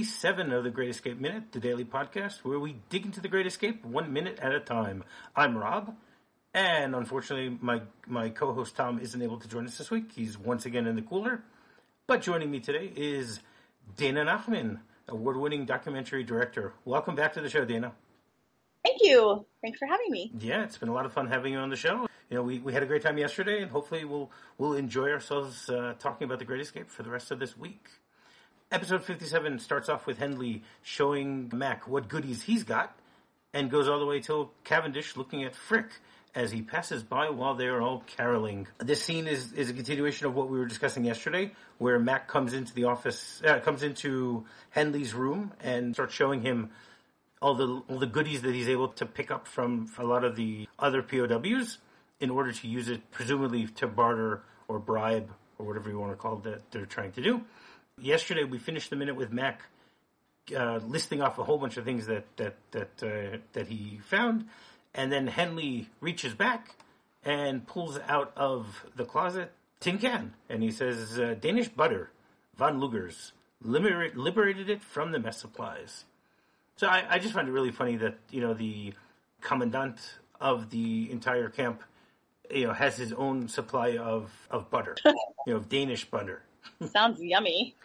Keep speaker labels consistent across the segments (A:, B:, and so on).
A: 57 of the Great Escape Minute, the daily podcast where we dig into the Great Escape one minute at a time. I'm Rob, and unfortunately, my, my co host Tom isn't able to join us this week. He's once again in the cooler. But joining me today is Dana Nachman, award winning documentary director. Welcome back to the show, Dana.
B: Thank you. Thanks for having me.
A: Yeah, it's been a lot of fun having you on the show. You know, we, we had a great time yesterday, and hopefully we'll we'll enjoy ourselves uh, talking about the Great Escape for the rest of this week. Episode 57 starts off with Hendley showing Mac what goodies he's got and goes all the way till Cavendish looking at Frick as he passes by while they are all caroling. This scene is, is a continuation of what we were discussing yesterday, where Mac comes into the office, uh, comes into Hendley's room and starts showing him all the all the goodies that he's able to pick up from a lot of the other POWs in order to use it, presumably to barter or bribe or whatever you want to call that they're trying to do yesterday we finished the minute with Mac uh, listing off a whole bunch of things that that that uh, that he found, and then Hendley reaches back and pulls out of the closet tin can, and he says, uh, "Danish butter, von Lugers, liber- liberated it from the mess supplies." So I, I just find it really funny that you know the commandant of the entire camp, you know, has his own supply of of butter, you know, of Danish butter.
B: Sounds yummy.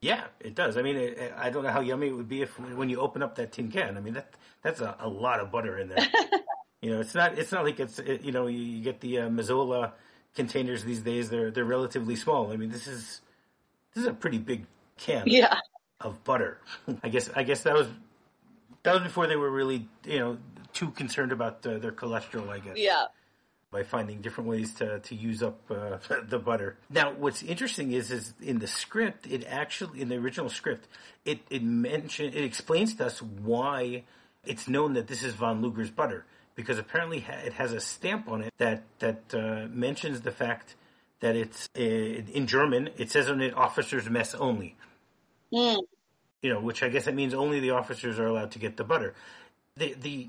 A: Yeah, it does. I mean, it, I don't know how yummy it would be if when you open up that tin can. I mean, that that's a, a lot of butter in there. you know, it's not it's not like it's it, you know you, you get the uh, Mazola containers these days. They're they're relatively small. I mean, this is this is a pretty big can.
B: Yeah.
A: Of butter. I guess I guess that was that was before they were really you know too concerned about uh, their cholesterol. I guess.
B: Yeah
A: by finding different ways to, to use up uh, the butter. Now, what's interesting is, is in the script, it actually, in the original script, it, it mention, it explains to us why it's known that this is von Luger's butter. Because apparently it has a stamp on it that, that uh, mentions the fact that it's uh, in German, it says on it officers mess only.
B: Mm.
A: You know, which I guess that means only the officers are allowed to get the butter. The, the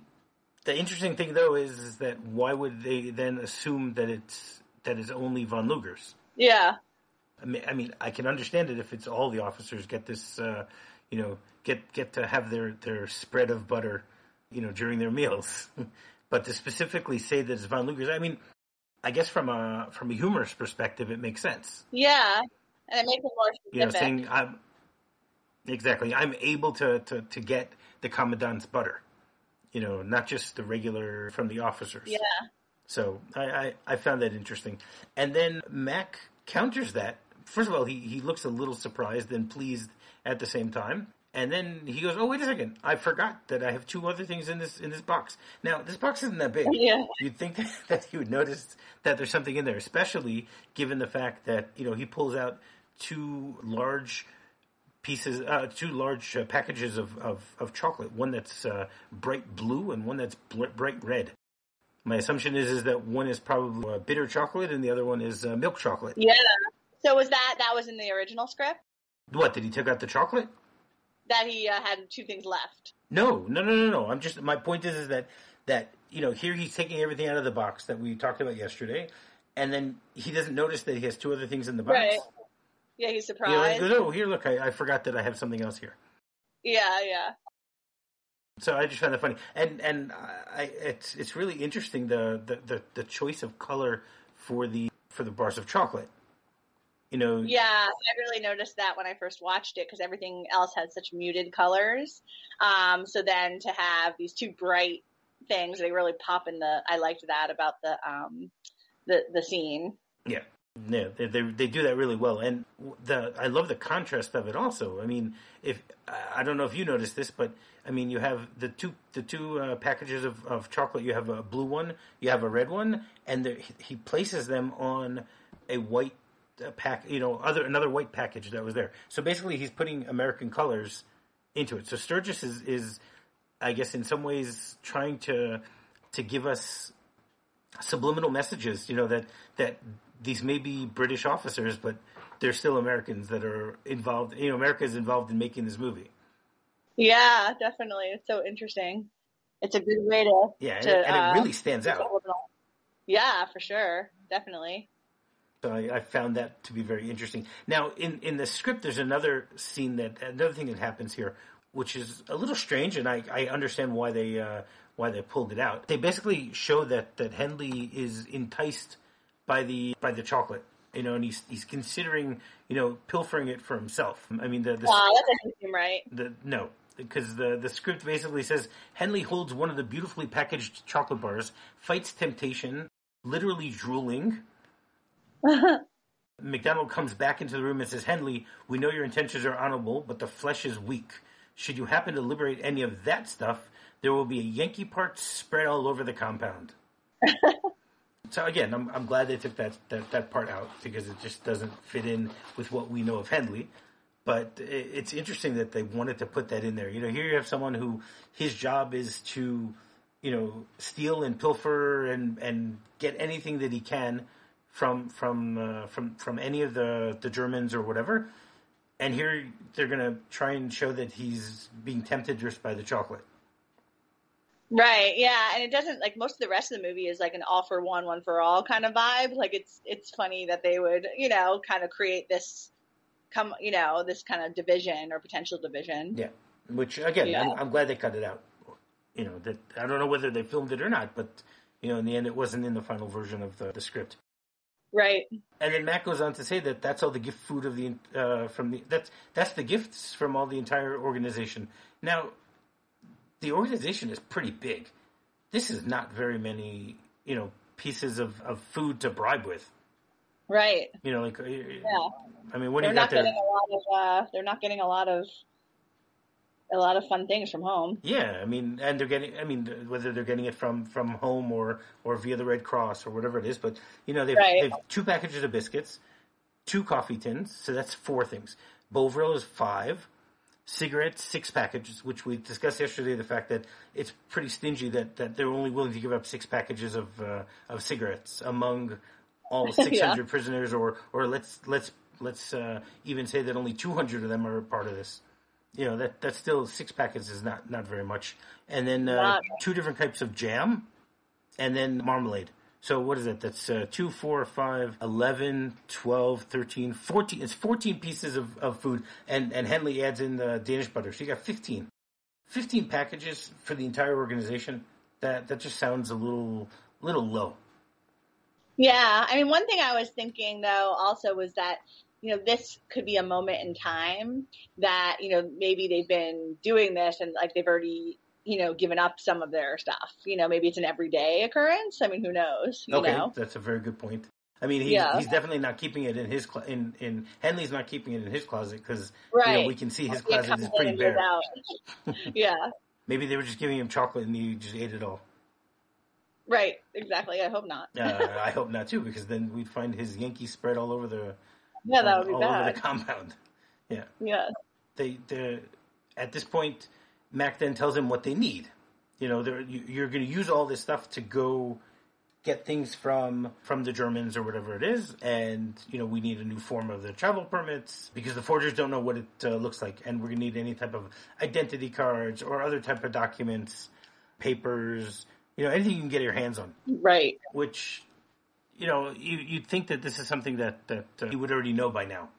A: the interesting thing, though, is, is that why would they then assume that it's that it's only von Lugers?
B: Yeah.
A: I mean, I mean, I can understand it if it's all the officers get this, uh, you know, get get to have their their spread of butter, you know, during their meals. but to specifically say that it's von Lugers, I mean, I guess from a from a humorous perspective, it makes sense.
B: Yeah, and it makes it more specific.
A: You know, saying I'm exactly, I'm able to to to get the commandant's butter you know, not just the regular from the officers.
B: Yeah.
A: So I, I, I found that interesting. And then Mac counters that. First of all, he, he looks a little surprised and pleased at the same time. And then he goes, "Oh, wait a second! I forgot that I have two other things in this in this box. Now, this box isn't that big.
B: Yeah.
A: You'd think that, that you would notice that there's something in there, especially given the fact that you know he pulls out two large pieces, uh, two large uh, packages of, of, of, chocolate. One that's uh, bright blue and one that's bl- bright red. My assumption is is that one is probably uh, bitter chocolate and the other one is uh, milk chocolate.
B: Yeah. So was that that was in the original script?
A: What did he take out the chocolate?
B: That he uh, had two things left.
A: No, no, no, no, no. I'm just my point is is that that you know here he's taking everything out of the box that we talked about yesterday, and then he doesn't notice that he has two other things in the box.
B: Right. Yeah, he's surprised.
A: Yeah, oh, here, look, I, I forgot that I have something else here.
B: Yeah, yeah.
A: So I just found that funny, and and I, it's it's really interesting the, the, the, the choice of color for the for the bars of chocolate. You know.
B: Yeah, I really noticed that when I first watched it because everything else had such muted colors. Um, so then to have these two bright things, they really pop in the. I liked that about the um, the the scene.
A: Yeah. Yeah, they, they, they do that really well, and the I love the contrast of it. Also, I mean, if I don't know if you noticed this, but I mean, you have the two the two uh, packages of, of chocolate. You have a blue one, you have a red one, and he places them on a white uh, pack. You know, other another white package that was there. So basically, he's putting American colors into it. So Sturges is is, I guess, in some ways trying to to give us subliminal messages. You know that that these may be British officers, but they're still Americans that are involved. You know, America is involved in making this movie.
B: Yeah, definitely. It's so interesting. It's a good way to
A: yeah,
B: to,
A: and, it, and
B: uh,
A: it really stands out.
B: Yeah, for sure, definitely.
A: So I, I found that to be very interesting. Now, in, in the script, there's another scene that another thing that happens here, which is a little strange, and I, I understand why they uh, why they pulled it out. They basically show that that Hendley is enticed by the by the chocolate, you know, and he's he's considering you know pilfering it for himself. I mean, the, the
B: Wow, that doesn't seem right.
A: the no because the the script basically says Hendley holds one of the beautifully packaged chocolate bars, fights temptation, literally drooling. McDonald comes back into the room and says, "Hendley, we know your intentions are honorable, but the flesh is weak. Should you happen to liberate any of that stuff, there will be a Yankee part spread all over the compound." so again, I'm I'm glad they took that, that that part out because it just doesn't fit in with what we know of Hendley but it- it's interesting that they wanted to put that in there. You know, here you have someone who his job is to, you know, steal and pilfer and and get anything that he can from from uh, from from any of the the Germans or whatever. And here they're going to try and show that he's being tempted just by the chocolate.
B: Right, yeah, and it doesn't like most of the rest of the movie is like an all for one, one for all kind of vibe. Like it's it's funny that they would, you know, kind of create this come, you know, this kind of division or potential division.
A: Yeah, which again,
B: Yeah.
A: I'm, I'm glad they cut it out. You know that I don't know whether they filmed it or not, but you know, in the end, it wasn't in the final version of the, the script.
B: Right.
A: And then Matt goes on to say that that's all the gift food of the uh, from the that's that's the gifts from all the entire organization. Now, the organization is pretty big. This is not very many, you know, pieces of, of food to bribe with.
B: Right.
A: You know, like uh,
B: Yeah.
A: I mean, what do
B: They're
A: you got
B: not
A: there?
B: getting a lot of uh they're not getting a lot of a lot of fun things from home.
A: Yeah, I mean, and they're getting. I mean, whether they're getting it from from home or or via the Red Cross or whatever it is, but you know, they've,
B: Right.
A: they've two packages of biscuits, two coffee tins, so that's four things. Bovril is five. Cigarettes, six packages, which we discussed yesterday. The fact that it's pretty stingy that, that they're only willing to give up six packages of uh, of cigarettes among all six hundred prisoners, or or let's let's let's uh, even say that only two hundred of them are part of this. You know that that's still six packets is not not very much. And then uh,
B: Not-
A: two different types of jam and then marmalade so what is it? That's uh, 2 4 5 11 12 13 14 it's 14 pieces of, of food. And and hendley adds in the danish butter. So you got 15 15 packages for the entire organization. That that just sounds a little little low.
B: Yeah, I mean, one thing I was thinking though also was that you know this could be a moment in time that you know maybe they've been doing this and like they've already you know given up some of their stuff. You know, maybe it's an everyday occurrence. I mean, who knows? You
A: Okay,
B: know?
A: that's a very good point. I mean, he's,
B: Yeah.
A: he's definitely not keeping it in his cl- in in Hendley's not keeping it in his closet because
B: Right.
A: we can see his closet is pretty bare.
B: yeah,
A: Maybe they were just giving him chocolate and he just ate it all.
B: right. Exactly. I hope not.
A: Uh, I hope not too, because then we'd find his Yankee spread all over the
B: Yeah, that would be
A: all over the compound. Yeah,
B: Yeah.
A: they they at this point, Mac then tells him what they need. You know, you, you're going to use all this stuff to go get things from from the Germans or whatever it is, and you know we need a new form of the travel permits because the forgers don't know what it uh, looks like, and we're going to need any type of identity cards or other type of documents, papers, you know, anything you can get your hands on.
B: Right.
A: Which, you know, you you'd think that this is something that that uh, he would already know by now.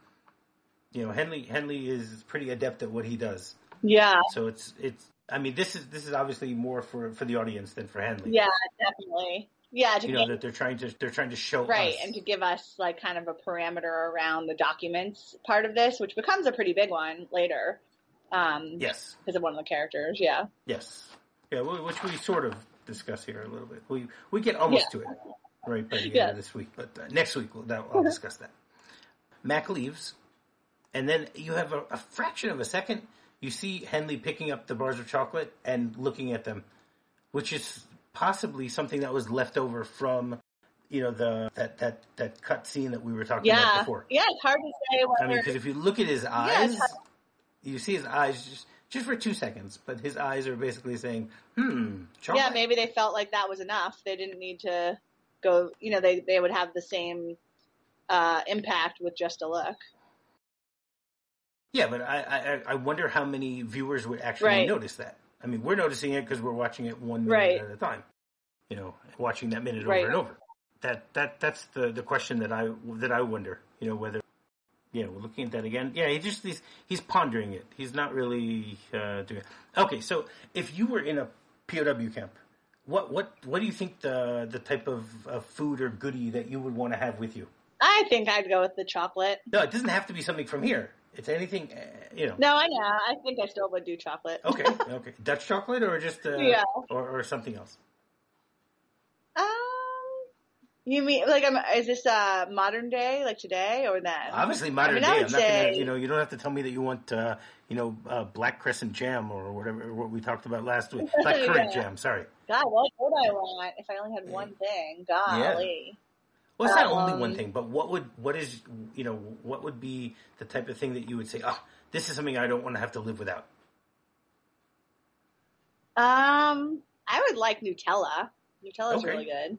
A: You know, Hendley Hendley is pretty adept at what he does.
B: Yeah.
A: So it's it's. I mean, this is this is obviously more for for the audience than for Hendley.
B: Yeah. Definitely. Yeah. To
A: You know
B: make
A: that they're trying to they're trying to show
B: Right,
A: us.
B: and to give us like kind of a parameter around the documents part of this, which becomes a pretty big one later. Um,
A: yes,
B: because of one of the characters. Yeah,
A: yes, yeah. Which we sort of discuss here a little bit. We we get almost
B: Yeah.
A: to it right by the end
B: Yeah.
A: of this week, but uh, next week we'll, that, I'll discuss that. Mac leaves, and then you have a, a fraction of a second. You see Hendley picking up the bars of chocolate and looking at them, which is possibly something that was left over from, you know, the that that that cut scene that we were talking about before.
B: yeah. It's hard to say
A: I mean, because if you look at his eyes,
B: hard-
A: you see his eyes just just for two seconds, but his eyes are basically saying, "Hmm, chocolate."
B: yeah, maybe they felt like that was enough. They didn't need to go. You know, they they would have the same uh, impact with just a look.
A: Yeah, but I, I I wonder how many viewers would actually
B: Right.
A: notice that. I mean, we're noticing it because we're watching it one minute
B: Right.
A: at a time. You know, watching that minute
B: Right.
A: over and over. that that that's the the question that I that I wonder. You know whether you know looking at that again. Yeah, he just he's he's pondering it. He's not really uh, doing. It. Okay, so if you were in a POW camp, what what what do you think the the type of, of food or goodie that you would want to have with you?
B: I think I'd go with the chocolate.
A: No, it doesn't have to be something from here. It's anything, uh, you know.
B: No, I know. I think I still would do chocolate.
A: Okay, okay. Dutch chocolate or just uh,
B: Yeah.
A: or, or something else.
B: Um, you mean like I'm, is this uh modern day, like today or then?
A: Obviously, modern
B: I mean,
A: day. I'm not gonna, you know, you don't have to tell me that you want, uh, you know, uh, black crescent jam or whatever what we talked about last week. Black currant
B: Yeah.
A: jam. Sorry.
B: God, what would I want if I only had one thing? Golly.
A: Well, it's not only
B: Um,
A: one thing, but what would what is you know what would be the type of thing that you would say? Oh, this is something I don't want to have to live without.
B: Um, I would like Nutella. Nutella's
A: Okay.
B: really good.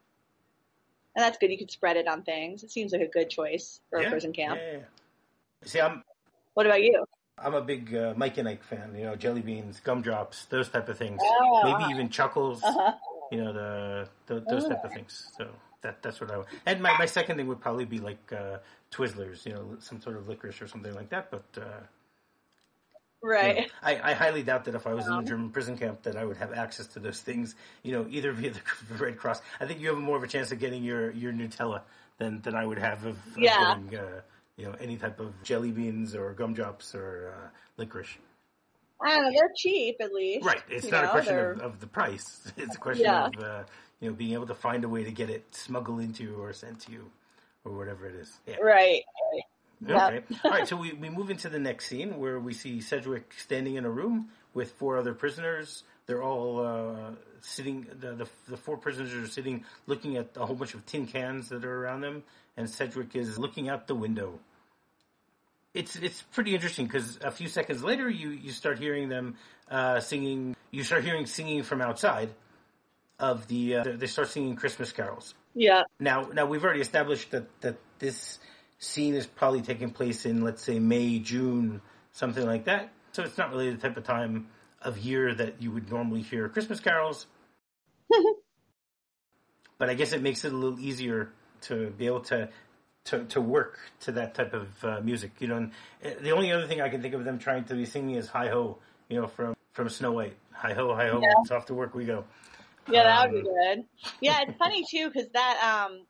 B: And that's good. You could spread it on things. It seems like a good choice for
A: yeah.
B: a prison camp.
A: Yeah, yeah. See, I'm
B: What about you?
A: I'm a big uh, Mike and Ike fan. You know, jelly beans, gumdrops, those type of things.
B: Oh.
A: Maybe even chuckles.
B: Uh-huh.
A: You know, the, the those type of things. So that that's what I. would And my, my second thing would probably be like uh, Twizzlers. You know, some sort of licorice or something like that. But uh, you know,
B: Right.
A: I, I highly doubt that if I was in a German prison camp that I would have access to those things. You know, either via the Red Cross. I think you have more of a chance of getting your, your Nutella than, than I would have of, of
B: Yeah.
A: getting uh, you know any type of jelly beans or gumdrops or uh, licorice.
B: I don't know. They're cheap, at least.
A: Right. It's
B: You
A: not a question of, of the price. It's a question
B: Yeah.
A: of uh, you know being able to find a way to get it smuggled into you or sent to you or whatever it is. Yeah.
B: Right.
A: Okay. All right. So we, we move into the next scene where we see Sedgwick standing in a room with four other prisoners. They're all uh, sitting. The, the the four prisoners are sitting, looking at a whole bunch of tin cans that are around them, and Sedgwick is looking out the window. It's it's pretty interesting because a few seconds later, you you start hearing them uh, singing. You start hearing singing from outside of the. Uh, they start singing Christmas carols.
B: Yeah.
A: Now, now we've already established that that this scene is probably taking place in, let's say, May, June, something like that. So it's not really the type of time of year that you would normally hear Christmas carols. but I guess it makes it a little easier to be able to to, to work to that type of uh, music. You know, and uh, the only other thing I can think of them trying to be singing is "Hi Ho," you know, from from Snow White. Hi ho, hi ho,
B: Yeah.
A: it's off to work we go.
B: Yeah, that would
A: Um,
B: be good. Yeah, it's funny too because that um,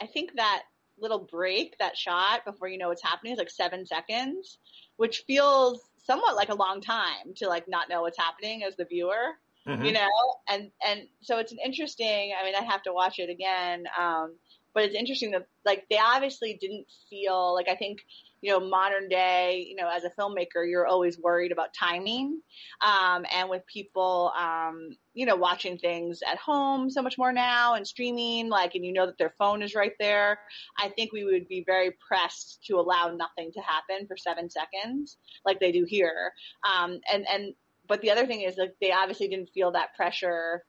B: I think that little break, that shot before you know what's happening is like seven seconds, which feels somewhat like a long time to like not know what's happening as the viewer,
A: Mhm.
B: you know. And and so it's an interesting. I mean, I have to watch it again, um, but it's interesting that like they obviously didn't feel like I think. You know, modern day, you know, as a filmmaker, you're always worried about timing. Um, and with people, um, you know, watching things at home so much more now and streaming, like, and you know that their phone is right there. I think we would be very pressed to allow nothing to happen for seven seconds, like they do here. Um, and, and, but the other thing is like they obviously didn't feel that pressure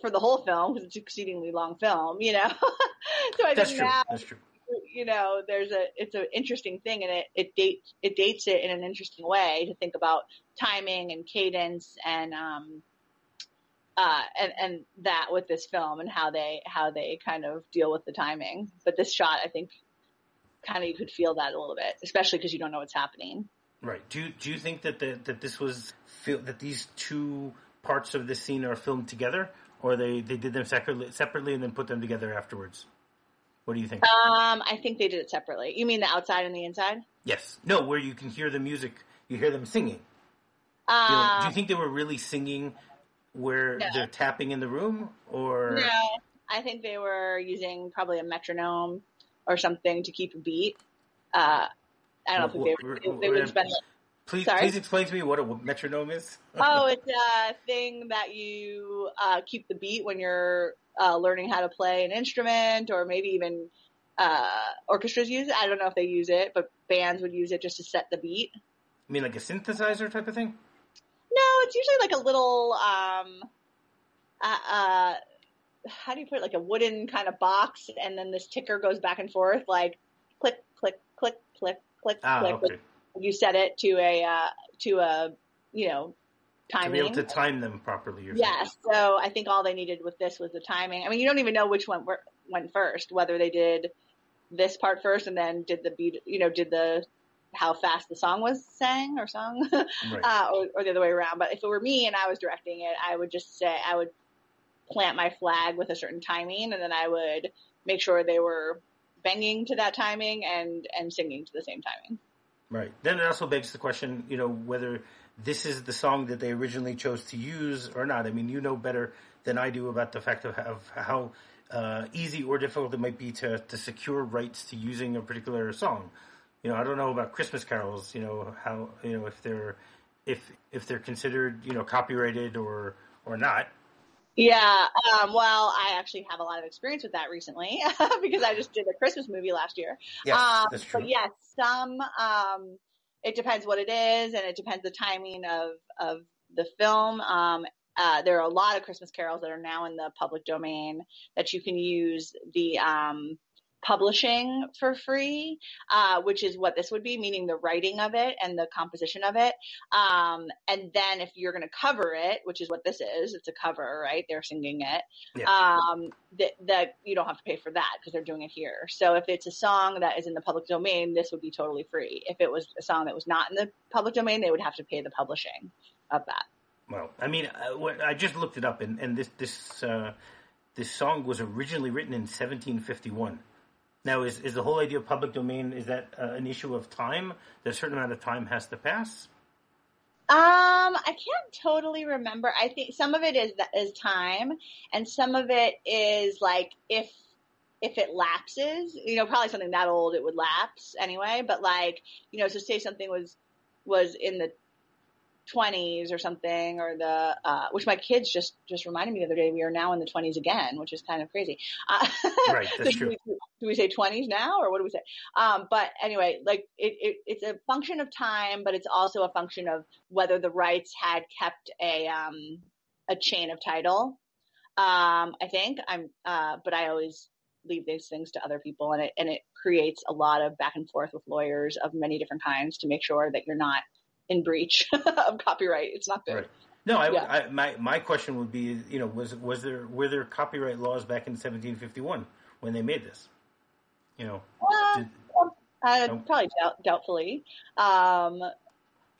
B: for the whole film because it's an exceedingly long film, you know? so I
A: That's
B: think
A: true.
B: now
A: That's true.
B: You know, there's a it's an interesting thing, and it it dates it dates it in an interesting way to think about timing and cadence and um uh and and that with this film and how they how they kind of deal with the timing. But this shot, I think, kind of you could feel that a little bit, especially because you don't know what's happening.
A: Right. Do do you think that the, that this was that these two parts of this scene are filmed together, or they, they did them separately, separately and then put them together afterwards? What do you think?
B: Um, I think they did it separately. You mean the outside and the inside?
A: yes. No. Where you can hear the music, you hear them singing. You know,
B: Um,
A: do you think they were really singing where
B: No.
A: they're tapping in the room, or
B: No, I think they were using probably a metronome or something to keep a beat. Uh, I don't
A: What-
B: think they,
A: what-
B: they, they would have been.
A: Please
B: Sorry?
A: please explain to me what a metronome is?
B: Oh, it's a thing that you uh, keep the beat when you're uh, learning how to play an instrument, or maybe even uh, orchestras use it. I don't know if they use it, but bands would use it just to set the beat.
A: I mean, like a synthesizer type of thing.
B: No, it's usually like a little um uh, uh how do you put it like a wooden kind of box and then this ticker goes back and forth like click click click click click
A: Ah,
B: click
A: okay.
B: You set it to a uh to a you know timing.
A: To be able to time them properly.
B: Yes. Yeah, so I think all they needed with this was the timing. I mean, you don't even know which one went first, whether they did this part first and then did the beat, you know, did the how fast the song was sang or sung, right. uh, or, or the other way around. But if it were me and I was directing it, I would just say I would plant my flag with a certain timing, and then I would make sure they were banging to that timing and and singing to the same timing.
A: Right. Then it also begs the question, you know, whether this is the song that they originally chose to use or not. I mean, you know better than I do about the fact of, how uh, easy or difficult it might be to, to secure rights to using a particular song. You know, I don't know about Christmas carols. You know how you know if they're if if they're considered you know copyrighted or or not.
B: Yeah, um, well, I actually have a lot of experience with that recently because I just did a Christmas movie last year.
A: Yes, um, that's true.
B: But yes, some um, it depends what it is, and it depends the timing of of the film. Um, uh, there are a lot of Christmas carols that are now in the public domain that you can use the um, publishing for free, uh, which is what this would be, meaning the writing of it and the composition of it. Um, and then if you're going to cover it, which is what this is, it's a cover, right? They're singing it. Yeah. Um, that, that you don't have to pay for that because they're doing it here. So if it's a song that is in the public domain, this would be totally free. If it was a song that was not in the public domain, they would have to pay the publishing of that.
A: Well, I mean, uh, I just looked it up, and, and this this uh, this song was originally written in 1751. Now, is, is the whole idea of public domain, is that uh, an issue of time? That a certain amount of time has to pass?
B: Um, I can't totally remember. I think some of it is is time, and some of it is like if if it lapses, you know, probably something that old it would lapse anyway. But like, you know, so say something was was in the 20s or something or the uh, which my kids just just reminded me the other day we are now in the 20s again which is kind of crazy.
A: Uh, right that's so true.
B: do we, do we, say 20s now or what do we say? Um, but anyway like it, it, it's a function of time but it's also a function of whether the rights had kept a um, a chain of title. Um, i think i'm uh, but i always leave these things to other people and it and it creates a lot of back and forth with lawyers of many different kinds to make sure that you're not in breach of copyright. It's not good. Right.
A: No, I, yeah. I, my my question would be, you know, was was there were there copyright laws back in 1751 when they made this? You know,
B: uh, did, uh, no? probably doubt, doubtfully. Um,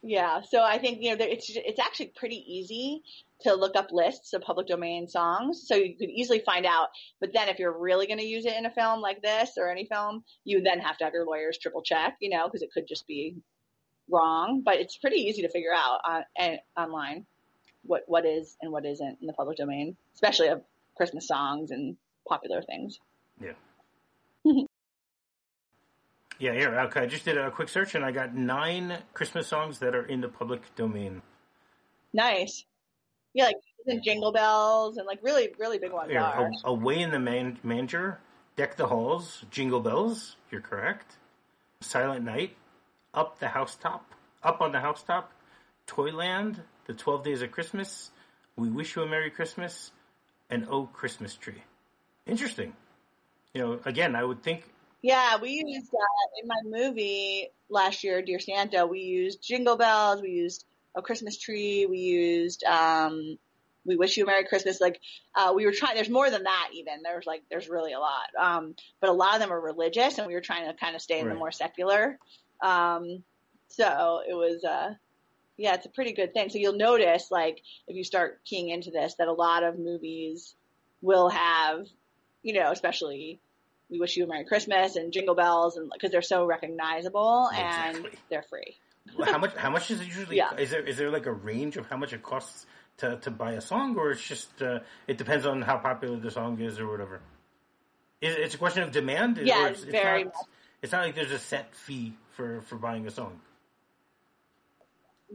B: yeah, so I think you know it's it's actually pretty easy to look up lists of public domain songs, so you could easily find out. But then, if you're really going to use it in a film like this or any film, you then have to have your lawyers triple check, you know, because it could just be wrong, but it's pretty easy to figure out on, uh, online what what is and what isn't in the public domain, especially of Christmas songs and popular things.
A: Yeah. yeah, here. Okay, I just did a quick search and I got nine Christmas songs that are in the public domain.
B: Nice. Yeah, like Jingle Bells and like really, really big ones yeah, are.
A: Away in the man- Manger, Deck the Halls, Jingle Bells. You're correct. Silent Night, up the Housetop, Up on the Housetop, Toyland, The 12 Days of Christmas, We Wish You a Merry Christmas, and Oh Christmas Tree. Interesting. You know, again, I would think.
B: Yeah, we used uh, in my movie last year, Dear Santa. We used Jingle Bells. We used a Christmas Tree. We used um, we wish you a Merry Christmas. Like, uh, we were trying, there's more than that even. There's like, there's really a lot. Um, but a lot of them are religious and we were trying to kind of stay in right. the more secular. Um, so it was, uh, yeah, it's a pretty good thing. So you'll notice, like, if you start keying into this, that a lot of movies will have, you know, especially "We Wish You a Merry Christmas" and "Jingle Bells," and because they're so recognizable exactly. and they're free.
A: how much? How much is it usually? Yeah. Is there is there like a range of how much it costs to to buy a song, or it's just uh, it depends on how popular the song is or whatever? It's a question of demand.
B: Yeah,
A: it's,
B: it's very.
A: Not, it's not like there's a set fee for for buying a song.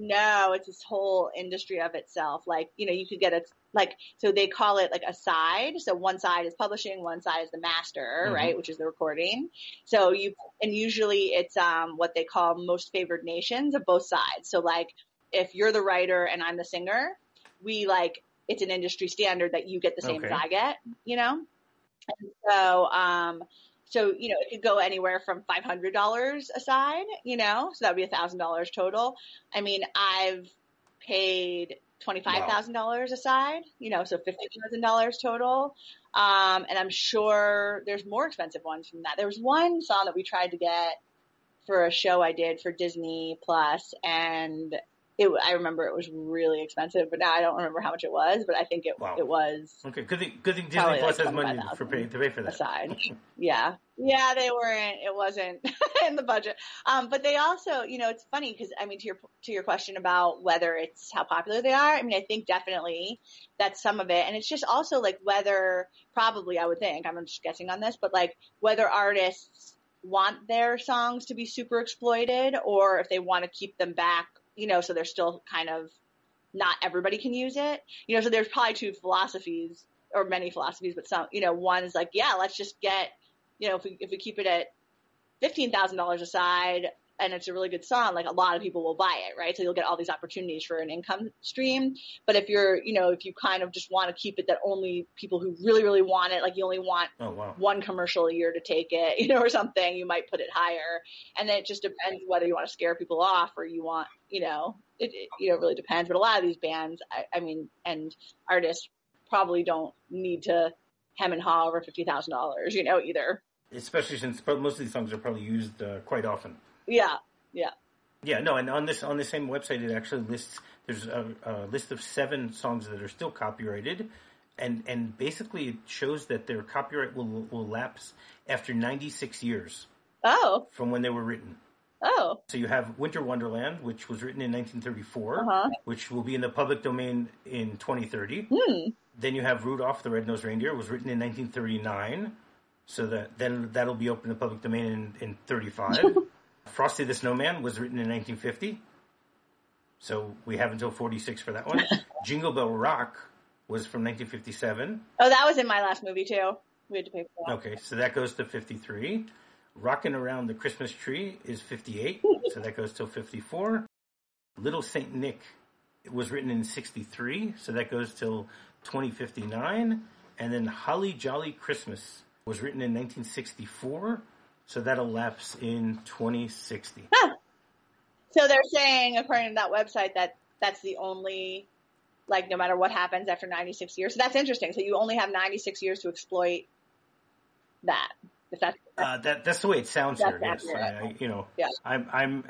B: No, it's this whole industry of itself. Like, you know, you could get a, like, so they call it like a side. So one side is publishing, one side is the master, mm-hmm. right? Which is the recording. So you, and usually it's, um, what they call most favored nations of both sides. So like, if you're the writer and I'm the singer, we like, it's an industry standard that you get the same okay. as I get, you know? And so, um, so, you know, it could go anywhere from $500 aside, you know, so that would be $1,000 total. I mean, I've paid $25,000 aside, you know, so $50,000 total. Um, and I'm sure there's more expensive ones from that. There was one song that we tried to get for a show I did for Disney Plus and it, I remember it was really expensive, but now I don't remember how much it was, but I think it,
A: Wow.
B: it was
A: Okay, good thing, good thing Disney Plus
B: like
A: has money for pay, to pay for that.
B: aside. yeah. Yeah, they weren't, it wasn't in the budget. Um, but they also, you know, it's funny because I mean, to your, to your question about whether it's how popular they are, I mean, I think definitely that's some of it. And it's just also like whether, probably I would think, I'm just guessing on this, but like whether artists want their songs to be super exploited or if they want to keep them back, you know, so they're still kind of not everybody can use it. You know, so there's probably two philosophies or many philosophies, but some, you know, one is like, yeah, let's just get, you know, if we, if we keep it at $15,000 aside and it's a really good song, like a lot of people will buy it, right? So you'll get all these opportunities for an income stream. But if you're, you know, if you kind of just want to keep it that only people who really, really want it, like you only want
A: Oh wow.
B: one commercial a year to take it, you know, or something, you might put it higher. And then it just depends whether you want to scare people off or you want, you know, it, it you know, it really depends. But a lot of these bands, I, I mean, and artists probably don't need to hem and haw over $50,000, you know, either.
A: Especially since most of these songs are probably used uh, quite often.
B: Yeah. Yeah.
A: Yeah, no, and on this on the same website, it actually lists there's a, a list of seven songs that are still copyrighted, and and basically it shows that their copyright will will lapse after 96 years
B: Oh.
A: from when they were written.
B: Oh.
A: So you have Winter Wonderland, which was written in 1934,
B: Uh-huh.
A: which will be in the public domain in 2030.
B: Hmm.
A: Then you have Rudolph the Red-Nosed Reindeer, was written in 1939, so that then that'll be open to public domain in, in 35. Frosty the Snowman was written in 1950, so we have until 46 for that one. Jingle Bell Rock was from 1957.
B: Oh, that was in my last movie too. We had to pay for that.
A: Okay, so that goes to 53. Rocking Around the Christmas Tree is 58, so that goes till 54. Little Saint Nick was written in 63, so that goes till 2059. And then Holly Jolly Christmas was written in 1964, so that'll lapse in 2060.
B: So they're saying, according to that website, that that's the only, like, no matter what happens after 96 years. So that's interesting. So you only have 96 years to exploit that. If that's,
A: Uh, that that's the way it sounds here. Yes, I. I, you know,
B: Yeah.
A: I'm I'm,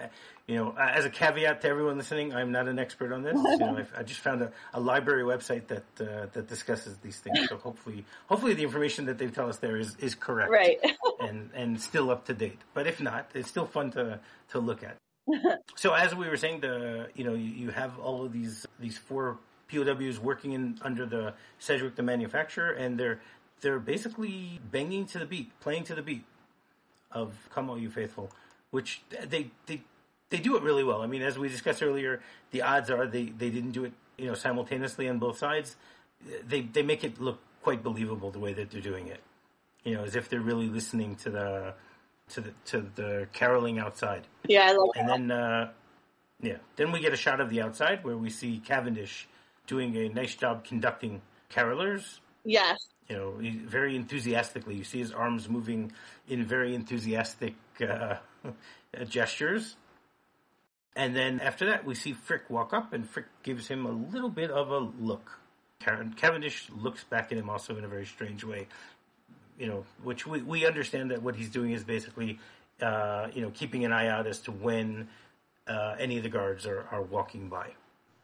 A: you know, as a caveat to everyone listening, I'm not an expert on this. You know, I just found a, a library website that uh, that discusses these things. So hopefully, hopefully the information that they tell us there is is correct,
B: right.
A: and and still up to date. But if not, it's still fun to to look at. so as we were saying, the you know you, you have all of these these four POWs working in under the Sedgwick the manufacturer, and they're they're basically banging to the beat, playing to the beat of "Come All You Faithful," which they they they do it really well. I mean, as we discussed earlier, the odds are they they didn't do it you know simultaneously on both sides. They they make it look quite believable the way that they're doing it. You know, as if they're really listening to the to the to the caroling outside.
B: Yeah, I love
A: And
B: that.
A: then, uh, yeah, then we get a shot of the outside where we see Cavendish doing a nice job conducting carolers.
B: Yes.
A: You know, very enthusiastically. You see his arms moving in very enthusiastic uh, gestures. And then after that, we see Frick walk up, and Frick gives him a little bit of a look. Cavendish looks back at him also in a very strange way. You know, which we, we understand that what he's doing is basically, uh, you know, keeping an eye out as to when uh, any of the guards are, are walking by.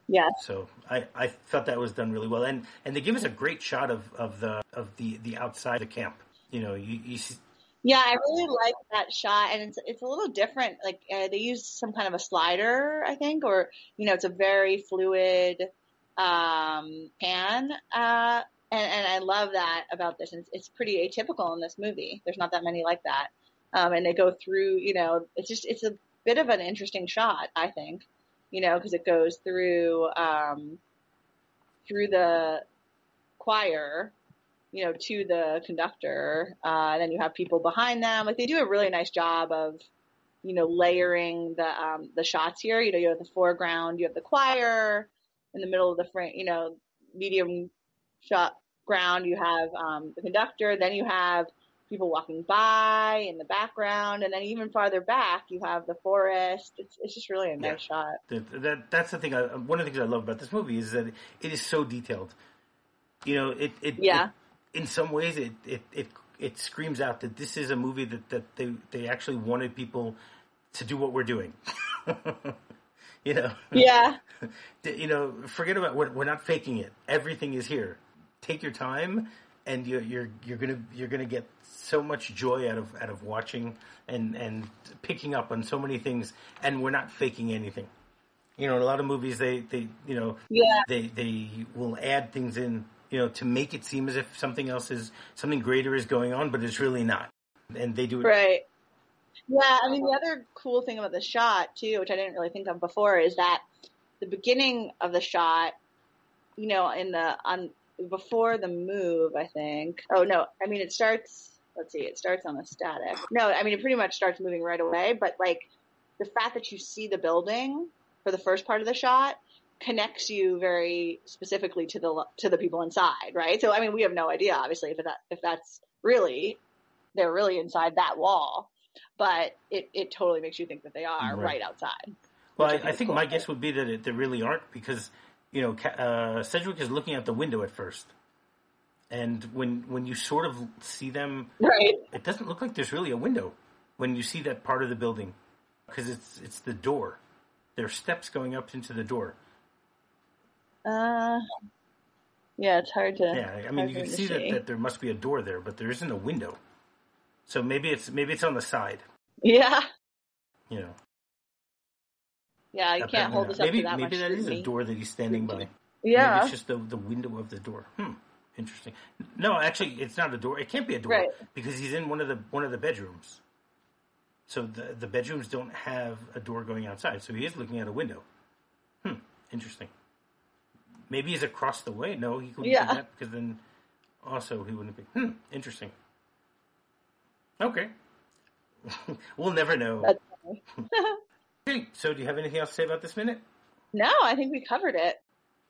B: Yes.
A: So I, I thought that was done really well, and and they give us a great shot of, of the of the, the outside of the camp. You know, you, you see,
B: Yeah, I really like that shot, and it's it's a little different. Like uh, they use some kind of a slider, I think, or you know, it's a very fluid um, pan, uh, and and I love that about this. It's, it's pretty atypical in this movie. There's not that many like that, um, and they go through. You know, it's just it's a bit of an interesting shot, I think. You know, because it goes through um, through the choir you know, to the conductor. Uh, and then you have people behind them. Like they do a really nice job of, you know, layering the um, the shots here. You know, you have the foreground, you have the choir in the middle of the frame. You know, medium shot ground. You have um, the conductor. Then you have people walking by in the background, and then even farther back you have the forest. It's it's just really a nice yeah. shot.
A: That, that that's the thing. I, one of the things I love about this movie is that it is so detailed. You know, it it
B: yeah.
A: It, in some ways, it, it it it screams out that this is a movie that that they they actually wanted people to do what we're doing. you know.
B: Yeah.
A: you know, forget about we're, we're not faking it. Everything is here. Take your time, and you're you're you're gonna you're gonna get so much joy out of out of watching and and picking up on so many things, and we're not faking anything. You know, in a lot of movies they they you know
B: yeah.
A: they they will add things in you know to make it seem as if something else is something greater is going on, but it's really not, and they do it
B: right. Yeah, I mean the other cool thing about the shot too, which I didn't really think of before, is that the beginning of the shot, you know, in the on before the move, I think. Oh no, I mean it starts let's see, it starts on the static. No, I mean, it pretty much starts moving right away, but like the fact that you see the building for the first part of the shot connects you very specifically to the, to the people inside, right? So, I mean, we have no idea, obviously, if that, if that's really, they're really inside that wall, but it, it totally makes you think that they are right, right outside.
A: Well, I, I, think, cool. my guess would be that it, they really aren't because, you know, uh, Sedgwick is looking out the window at first and when when you sort of see them,
B: right,
A: it doesn't look like there's really a window when you see that part of the building because it's it's the door. There are steps going up into the door.
B: Uh, yeah, it's hard to.
A: Yeah, I mean, you can see that, that there must be a door there, but there isn't a window. So maybe it's maybe it's on the side.
B: Yeah.
A: You know.
B: Yeah, you can't hold this up
A: maybe,
B: to that
A: Maybe
B: that
A: is a door that he's standing by.
B: Yeah.
A: Maybe it's just the the window of the door. Hmm. Interesting. No, actually, it's not a door. It can't be a door
B: right.
A: because he's in one of the one of the bedrooms. So the the bedrooms don't have a door going outside. So he is looking at a window. Hmm. Interesting. Maybe he's across the way. No, he couldn't
B: yeah.
A: do that because then also he wouldn't be. Hmm. Interesting. Okay. we'll never know. okay. So, do you have anything else to say about this minute?
B: No, I think we covered it.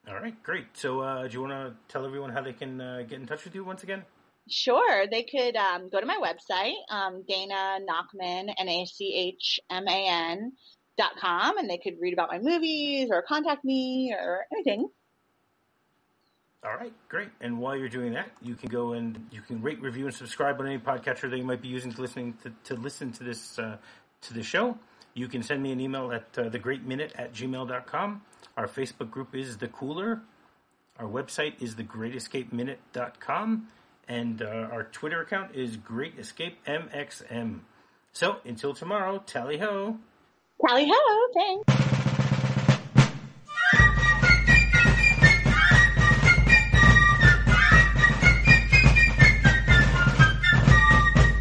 A: All right, great. So, uh, do you want to tell everyone how they can uh, get in touch with you once again?
B: Sure. They could um, go to my website, um, Dana Nachman, N-A-C-H-M-A-N dot com, and they could read about my movies or contact me or anything.
A: All right, great. And while you're doing that, you can go and you can rate, review, and subscribe on any podcatcher that you might be using to listening to, to listen to this uh, to the show. You can send me an email at uh, thegreatminute at gmail.com. Our Facebook group is The Cooler. Our website is thegreatescapeminute.com. And uh, our Twitter account is Great Escape MXM. So until tomorrow, tally ho.
B: Tally ho, thanks.